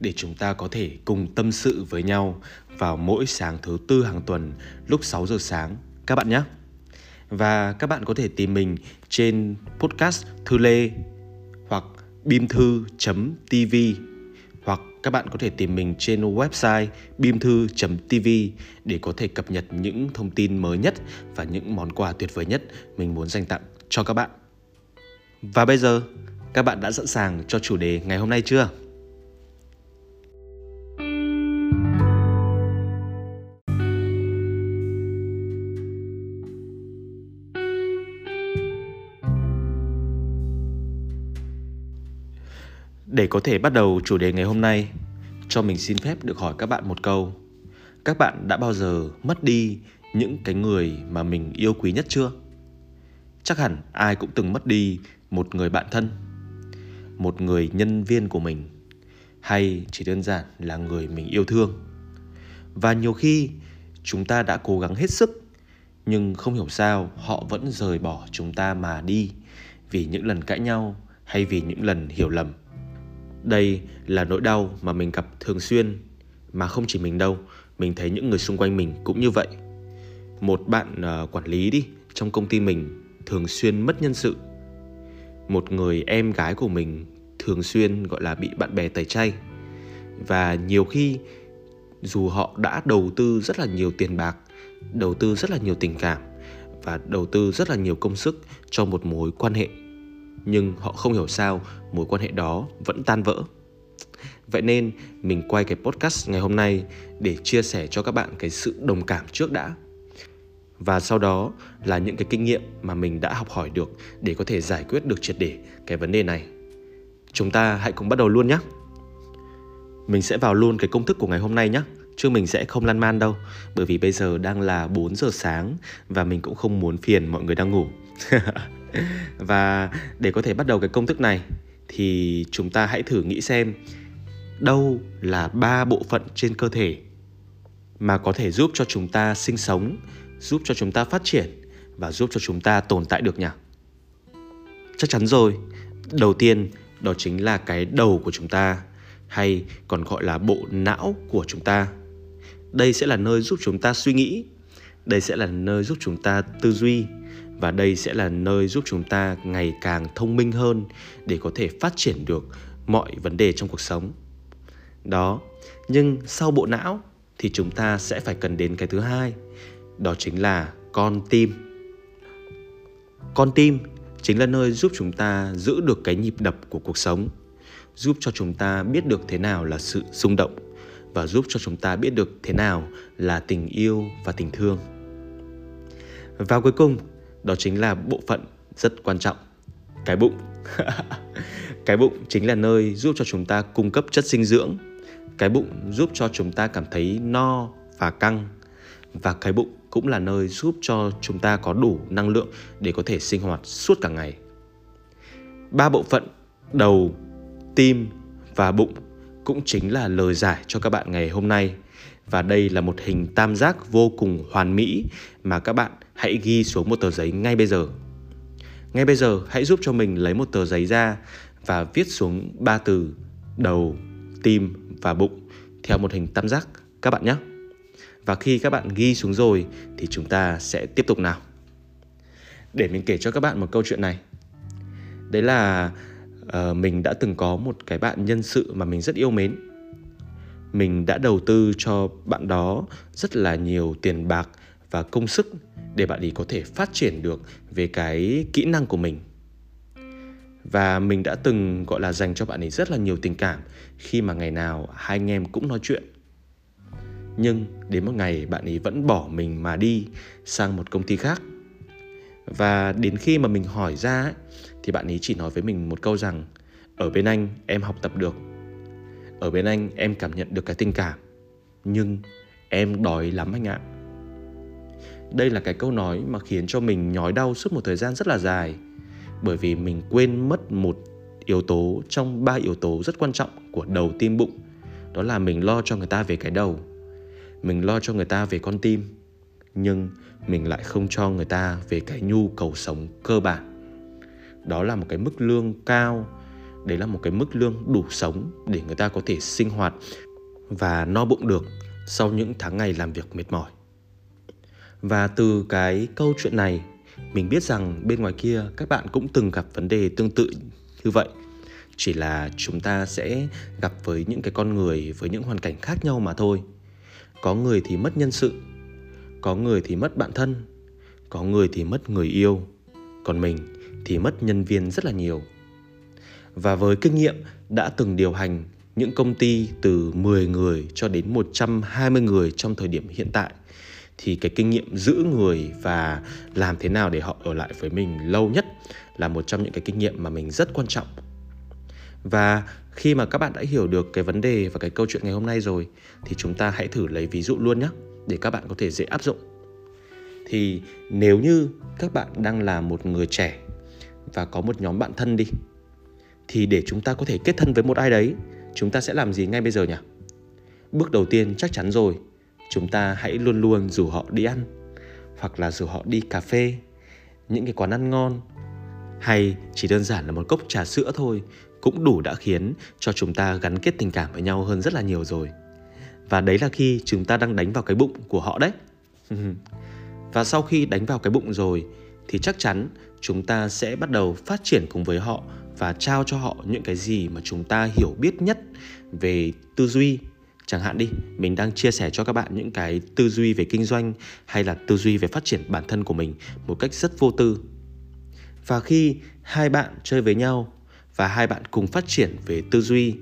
để chúng ta có thể cùng tâm sự với nhau vào mỗi sáng thứ tư hàng tuần lúc 6 giờ sáng các bạn nhé. Và các bạn có thể tìm mình trên podcast Thư Lê hoặc bimthu.tv hoặc các bạn có thể tìm mình trên website bimthu.tv để có thể cập nhật những thông tin mới nhất và những món quà tuyệt vời nhất mình muốn dành tặng cho các bạn. Và bây giờ, các bạn đã sẵn sàng cho chủ đề ngày hôm nay chưa? Để có thể bắt đầu chủ đề ngày hôm nay, cho mình xin phép được hỏi các bạn một câu. Các bạn đã bao giờ mất đi những cái người mà mình yêu quý nhất chưa? Chắc hẳn ai cũng từng mất đi một người bạn thân, một người nhân viên của mình hay chỉ đơn giản là người mình yêu thương. Và nhiều khi chúng ta đã cố gắng hết sức nhưng không hiểu sao họ vẫn rời bỏ chúng ta mà đi vì những lần cãi nhau hay vì những lần hiểu lầm đây là nỗi đau mà mình gặp thường xuyên mà không chỉ mình đâu, mình thấy những người xung quanh mình cũng như vậy. Một bạn uh, quản lý đi trong công ty mình thường xuyên mất nhân sự. Một người em gái của mình thường xuyên gọi là bị bạn bè tẩy chay. Và nhiều khi dù họ đã đầu tư rất là nhiều tiền bạc, đầu tư rất là nhiều tình cảm và đầu tư rất là nhiều công sức cho một mối quan hệ nhưng họ không hiểu sao mối quan hệ đó vẫn tan vỡ. Vậy nên mình quay cái podcast ngày hôm nay để chia sẻ cho các bạn cái sự đồng cảm trước đã. Và sau đó là những cái kinh nghiệm mà mình đã học hỏi được để có thể giải quyết được triệt để cái vấn đề này. Chúng ta hãy cùng bắt đầu luôn nhé. Mình sẽ vào luôn cái công thức của ngày hôm nay nhé chứ mình sẽ không lan man đâu, bởi vì bây giờ đang là 4 giờ sáng và mình cũng không muốn phiền mọi người đang ngủ và để có thể bắt đầu cái công thức này thì chúng ta hãy thử nghĩ xem đâu là ba bộ phận trên cơ thể mà có thể giúp cho chúng ta sinh sống, giúp cho chúng ta phát triển và giúp cho chúng ta tồn tại được nhỉ? Chắc chắn rồi. Đầu tiên đó chính là cái đầu của chúng ta hay còn gọi là bộ não của chúng ta. Đây sẽ là nơi giúp chúng ta suy nghĩ, đây sẽ là nơi giúp chúng ta tư duy và đây sẽ là nơi giúp chúng ta ngày càng thông minh hơn để có thể phát triển được mọi vấn đề trong cuộc sống. Đó, nhưng sau bộ não thì chúng ta sẽ phải cần đến cái thứ hai, đó chính là con tim. Con tim chính là nơi giúp chúng ta giữ được cái nhịp đập của cuộc sống, giúp cho chúng ta biết được thế nào là sự xung động và giúp cho chúng ta biết được thế nào là tình yêu và tình thương. Và cuối cùng đó chính là bộ phận rất quan trọng. Cái bụng. Cái bụng chính là nơi giúp cho chúng ta cung cấp chất dinh dưỡng. Cái bụng giúp cho chúng ta cảm thấy no và căng. Và cái bụng cũng là nơi giúp cho chúng ta có đủ năng lượng để có thể sinh hoạt suốt cả ngày. Ba bộ phận, đầu, tim và bụng cũng chính là lời giải cho các bạn ngày hôm nay và đây là một hình tam giác vô cùng hoàn mỹ mà các bạn hãy ghi xuống một tờ giấy ngay bây giờ. Ngay bây giờ hãy giúp cho mình lấy một tờ giấy ra và viết xuống ba từ đầu, tim và bụng theo một hình tam giác các bạn nhé. Và khi các bạn ghi xuống rồi thì chúng ta sẽ tiếp tục nào. Để mình kể cho các bạn một câu chuyện này. Đấy là uh, mình đã từng có một cái bạn nhân sự mà mình rất yêu mến mình đã đầu tư cho bạn đó rất là nhiều tiền bạc và công sức để bạn ấy có thể phát triển được về cái kỹ năng của mình. Và mình đã từng, gọi là, dành cho bạn ấy rất là nhiều tình cảm khi mà ngày nào hai anh em cũng nói chuyện. Nhưng đến một ngày bạn ấy vẫn bỏ mình mà đi sang một công ty khác. Và đến khi mà mình hỏi ra thì bạn ấy chỉ nói với mình một câu rằng, ở bên anh em học tập được ở bên anh em cảm nhận được cái tình cảm, nhưng em đói lắm anh ạ. Đây là cái câu nói mà khiến cho mình nhói đau suốt một thời gian rất là dài, bởi vì mình quên mất một yếu tố trong ba yếu tố rất quan trọng của đầu tim bụng. Đó là mình lo cho người ta về cái đầu, mình lo cho người ta về con tim, nhưng mình lại không cho người ta về cái nhu cầu sống cơ bản. Đó là một cái mức lương cao đấy là một cái mức lương đủ sống để người ta có thể sinh hoạt và no bụng được sau những tháng ngày làm việc mệt mỏi. Và từ cái câu chuyện này, mình biết rằng bên ngoài kia các bạn cũng từng gặp vấn đề tương tự như vậy. Chỉ là chúng ta sẽ gặp với những cái con người, với những hoàn cảnh khác nhau mà thôi. Có người thì mất nhân sự, có người thì mất bạn thân, có người thì mất người yêu, còn mình thì mất nhân viên rất là nhiều và với kinh nghiệm, đã từng điều hành những công ty từ 10 người cho đến 120 người trong thời điểm hiện tại thì cái kinh nghiệm giữ người và làm thế nào để họ ở lại với mình lâu nhất là một trong những cái kinh nghiệm mà mình rất quan trọng. Và khi mà các bạn đã hiểu được cái vấn đề và cái câu chuyện ngày hôm nay rồi, thì chúng ta hãy thử lấy ví dụ luôn nhé để các bạn có thể dễ áp dụng. Thì nếu như các bạn đang là một người trẻ và có một nhóm bạn thân đi thì để chúng ta có thể kết thân với một ai đấy, chúng ta sẽ làm gì ngay bây giờ nhỉ? Bước đầu tiên chắc chắn rồi, chúng ta hãy luôn luôn rủ họ đi ăn, hoặc là rủ họ đi cà phê, những cái quán ăn ngon. Hay chỉ đơn giản là một cốc trà sữa thôi cũng đủ đã khiến cho chúng ta gắn kết tình cảm với nhau hơn rất là nhiều rồi. Và đấy là khi chúng ta đang đánh vào cái bụng của họ đấy. Và sau khi đánh vào cái bụng rồi thì chắc chắn chúng ta sẽ bắt đầu phát triển cùng với họ và trao cho họ những cái gì mà chúng ta hiểu biết nhất về tư duy. Chẳng hạn đi, mình đang chia sẻ cho các bạn những cái tư duy về kinh doanh hay là tư duy về phát triển bản thân của mình một cách rất vô tư. Và khi hai bạn chơi với nhau và hai bạn cùng phát triển về tư duy,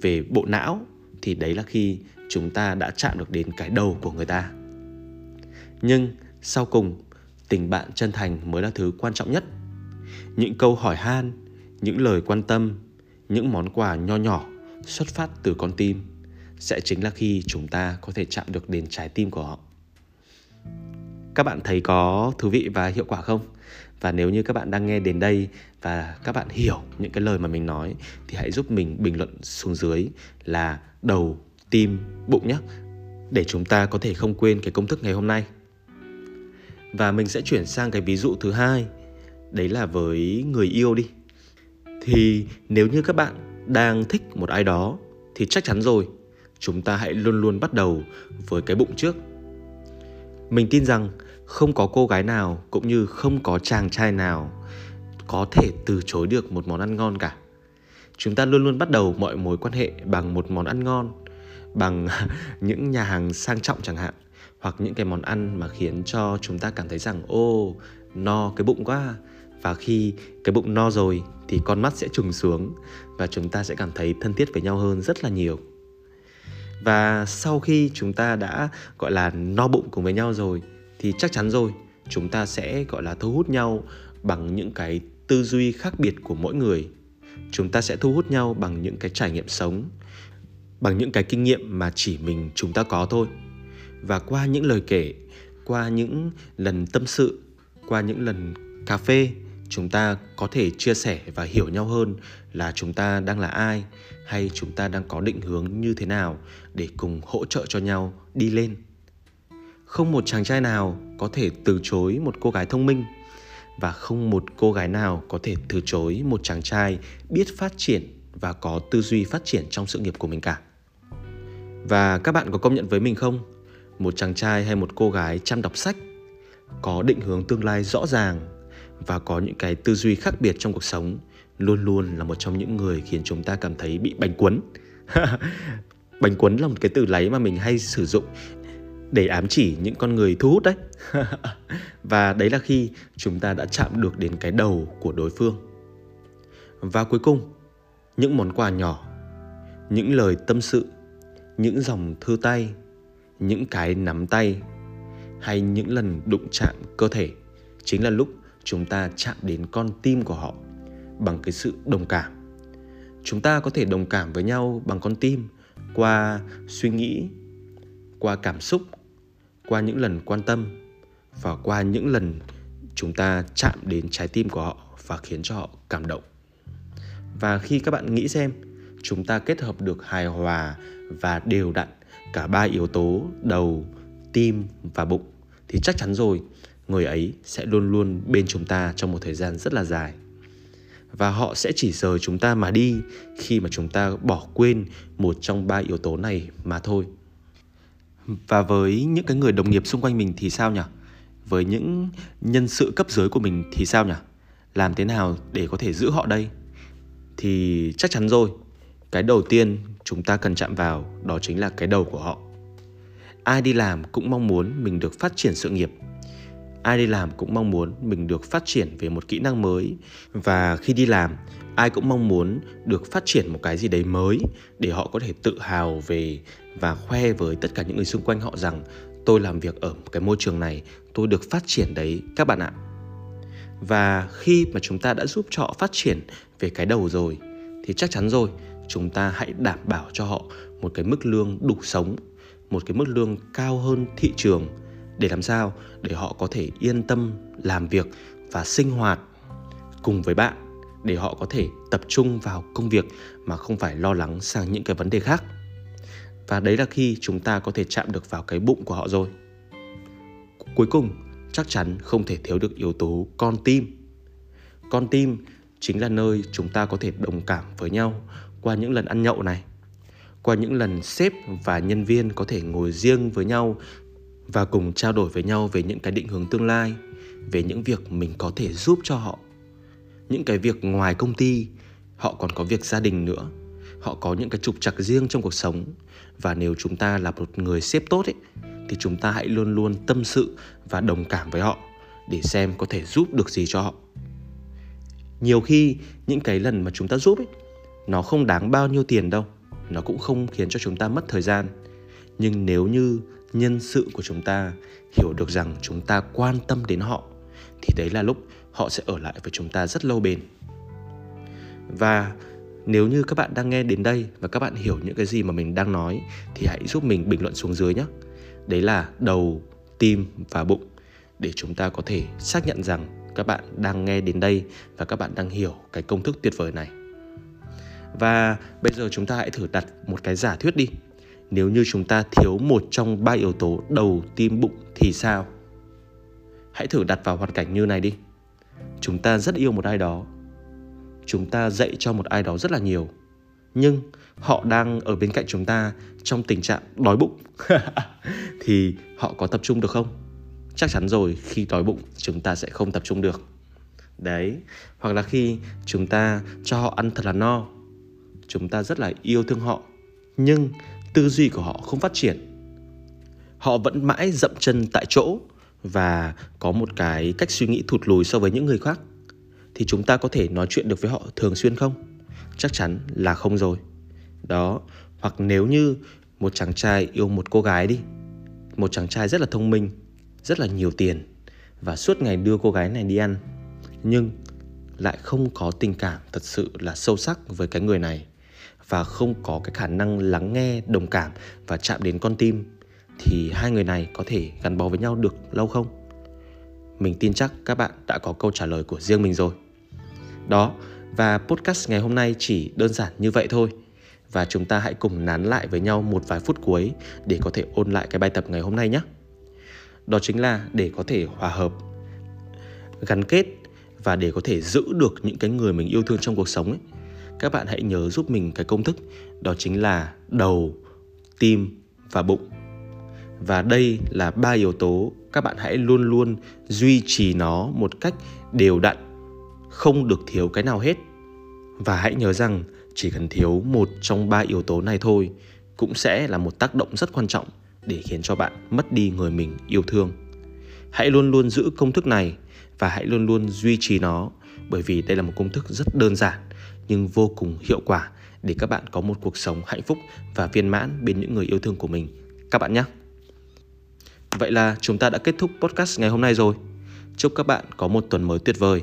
về bộ não, thì đấy là khi chúng ta đã chạm được đến cái đầu của người ta. Nhưng sau cùng, tình bạn chân thành mới là thứ quan trọng nhất. Những câu hỏi han những lời quan tâm, những món quà nho nhỏ xuất phát từ con tim sẽ chính là khi chúng ta có thể chạm được đến trái tim của họ. Các bạn thấy có thú vị và hiệu quả không? Và nếu như các bạn đang nghe đến đây và các bạn hiểu những cái lời mà mình nói, thì hãy giúp mình bình luận xuống dưới là đầu, tim, bụng nhé, để chúng ta có thể không quên cái công thức ngày hôm nay. Và mình sẽ chuyển sang cái ví dụ thứ hai, đấy là với người yêu đi thì nếu như các bạn đang thích một ai đó, thì chắc chắn rồi, chúng ta hãy luôn luôn bắt đầu với cái bụng trước. Mình tin rằng không có cô gái nào cũng như không có chàng trai nào có thể từ chối được một món ăn ngon cả. Chúng ta luôn luôn bắt đầu mọi mối quan hệ bằng một món ăn ngon, bằng những nhà hàng sang trọng chẳng hạn, hoặc những cái món ăn mà khiến cho chúng ta cảm thấy rằng ô no, cái bụng quá và khi cái bụng no rồi thì con mắt sẽ trùng xuống và chúng ta sẽ cảm thấy thân thiết với nhau hơn rất là nhiều. Và sau khi chúng ta đã, gọi là, no bụng cùng với nhau rồi thì chắc chắn rồi, chúng ta sẽ, gọi là, thu hút nhau bằng những cái tư duy khác biệt của mỗi người. Chúng ta sẽ thu hút nhau bằng những cái trải nghiệm sống, bằng những cái kinh nghiệm mà chỉ mình chúng ta có thôi. Và qua những lời kể, qua những lần tâm sự, qua những lần cà phê chúng ta có thể chia sẻ và hiểu nhau hơn là chúng ta đang là ai hay chúng ta đang có định hướng như thế nào để cùng hỗ trợ cho nhau đi lên. Không một chàng trai nào có thể từ chối một cô gái thông minh và không một cô gái nào có thể từ chối một chàng trai biết phát triển và có tư duy phát triển trong sự nghiệp của mình cả. Và các bạn có công nhận với mình không? Một chàng trai hay một cô gái chăm đọc sách có định hướng tương lai rõ ràng và có những cái tư duy khác biệt trong cuộc sống, luôn luôn là một trong những người khiến chúng ta cảm thấy bị bánh cuốn. Bánh cuốn là một cái từ lấy mà mình hay sử dụng để ám chỉ những con người thu hút đấy. Và đấy là khi chúng ta đã chạm được đến cái đầu của đối phương. Và cuối cùng, những món quà nhỏ, những lời tâm sự, những dòng thư tay, những cái nắm tay, hay những lần đụng chạm cơ thể chính là lúc chúng ta chạm đến con tim của họ bằng cái sự đồng cảm. Chúng ta có thể đồng cảm với nhau bằng con tim, qua suy nghĩ, qua cảm xúc, qua những lần quan tâm và qua những lần chúng ta chạm đến trái tim của họ và khiến cho họ cảm động. Và khi các bạn nghĩ xem, chúng ta kết hợp được hài hòa và đều đặn cả ba yếu tố đầu, tim và bụng thì chắc chắn rồi người ấy sẽ luôn luôn bên chúng ta trong một thời gian rất là dài. Và họ sẽ chỉ rời chúng ta mà đi khi mà chúng ta bỏ quên một trong ba yếu tố này mà thôi. Và với những cái người đồng nghiệp xung quanh mình thì sao nhỉ? Với những nhân sự cấp dưới của mình thì sao nhỉ? Làm thế nào để có thể giữ họ đây? Thì chắc chắn rồi. Cái đầu tiên chúng ta cần chạm vào đó chính là cái đầu của họ. Ai đi làm cũng mong muốn mình được phát triển sự nghiệp ai đi làm cũng mong muốn mình được phát triển về một kỹ năng mới. Và khi đi làm, ai cũng mong muốn được phát triển một cái gì đấy mới để họ có thể tự hào về và khoe với tất cả những người xung quanh họ rằng tôi làm việc ở cái môi trường này, tôi được phát triển đấy, các bạn ạ. Và khi mà chúng ta đã giúp cho họ phát triển về cái đầu rồi, thì chắc chắn rồi, chúng ta hãy đảm bảo cho họ một cái mức lương đủ sống, một cái mức lương cao hơn thị trường để làm sao để họ có thể yên tâm làm việc và sinh hoạt cùng với bạn, để họ có thể tập trung vào công việc mà không phải lo lắng sang những cái vấn đề khác. Và đấy là khi chúng ta có thể chạm được vào cái bụng của họ rồi. Cuối cùng, chắc chắn không thể thiếu được yếu tố con tim. Con tim chính là nơi chúng ta có thể đồng cảm với nhau qua những lần ăn nhậu này, qua những lần sếp và nhân viên có thể ngồi riêng với nhau và cùng trao đổi với nhau về những cái định hướng tương lai, về những việc mình có thể giúp cho họ. Những cái việc ngoài công ty, họ còn có việc gia đình nữa. Họ có những cái trục trặc riêng trong cuộc sống. Và nếu chúng ta là một người sếp tốt ấy, thì chúng ta hãy luôn luôn tâm sự và đồng cảm với họ để xem có thể giúp được gì cho họ. Nhiều khi, những cái lần mà chúng ta giúp ấy, nó không đáng bao nhiêu tiền đâu. Nó cũng không khiến cho chúng ta mất thời gian. Nhưng nếu như nhân sự của chúng ta, hiểu được rằng chúng ta quan tâm đến họ, thì đấy là lúc họ sẽ ở lại với chúng ta rất lâu bền. Và nếu như các bạn đang nghe đến đây và các bạn hiểu những cái gì mà mình đang nói, thì hãy giúp mình bình luận xuống dưới nhé. Đấy là đầu, tim và bụng, để chúng ta có thể xác nhận rằng các bạn đang nghe đến đây và các bạn đang hiểu cái công thức tuyệt vời này. Và bây giờ chúng ta hãy thử đặt một cái giả thuyết đi nếu như chúng ta thiếu một trong ba yếu tố đầu tim bụng thì sao? Hãy thử đặt vào hoàn cảnh như này đi. Chúng ta rất yêu một ai đó. Chúng ta dạy cho một ai đó rất là nhiều. Nhưng họ đang ở bên cạnh chúng ta trong tình trạng đói bụng. Thì họ có tập trung được không? Chắc chắn rồi, khi đói bụng chúng ta sẽ không tập trung được. Đấy, hoặc là khi chúng ta cho họ ăn thật là no. Chúng ta rất là yêu thương họ. Nhưng tư duy của họ không phát triển. Họ vẫn mãi dậm chân tại chỗ và có một cái cách suy nghĩ thụt lùi so với những người khác. Thì chúng ta có thể nói chuyện được với họ thường xuyên không? Chắc chắn là không rồi. Đó, hoặc nếu như một chàng trai yêu một cô gái đi, một chàng trai rất là thông minh, rất là nhiều tiền và suốt ngày đưa cô gái này đi ăn, nhưng lại không có tình cảm thật sự là sâu sắc với cái người này và không có cái khả năng lắng nghe, đồng cảm và chạm đến con tim, thì hai người này có thể gắn bó với nhau được lâu không? Mình tin chắc các bạn đã có câu trả lời của riêng mình rồi. Đó, và podcast ngày hôm nay chỉ đơn giản như vậy thôi. Và chúng ta hãy cùng nán lại với nhau một vài phút cuối để có thể ôn lại cái bài tập ngày hôm nay nhé. Đó chính là để có thể hòa hợp, gắn kết và để có thể giữ được những cái người mình yêu thương trong cuộc sống ấy các bạn hãy nhớ giúp mình cái công thức, đó chính là đầu, tim và bụng. Và đây là ba yếu tố các bạn hãy luôn luôn duy trì nó một cách đều đặn, không được thiếu cái nào hết. Và hãy nhớ rằng chỉ cần thiếu một trong ba yếu tố này thôi cũng sẽ là một tác động rất quan trọng để khiến cho bạn mất đi người mình yêu thương. Hãy luôn luôn giữ công thức này và hãy luôn luôn duy trì nó, bởi vì đây là một công thức rất đơn giản nhưng vô cùng hiệu quả để các bạn có một cuộc sống hạnh phúc và viên mãn bên những người yêu thương của mình các bạn nhé. Vậy là chúng ta đã kết thúc podcast ngày hôm nay rồi. Chúc các bạn có một tuần mới tuyệt vời.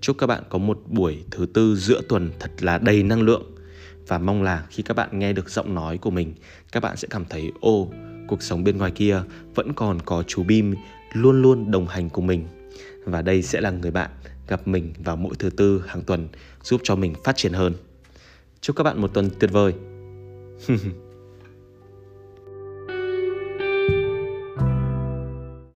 Chúc các bạn có một buổi thứ tư giữa tuần thật là đầy năng lượng và mong là khi các bạn nghe được giọng nói của mình, các bạn sẽ cảm thấy ô, cuộc sống bên ngoài kia vẫn còn có chú Bim luôn luôn đồng hành cùng mình. Và đây sẽ là người bạn gặp mình vào mỗi thứ tư hàng tuần giúp cho mình phát triển hơn. Chúc các bạn một tuần tuyệt vời.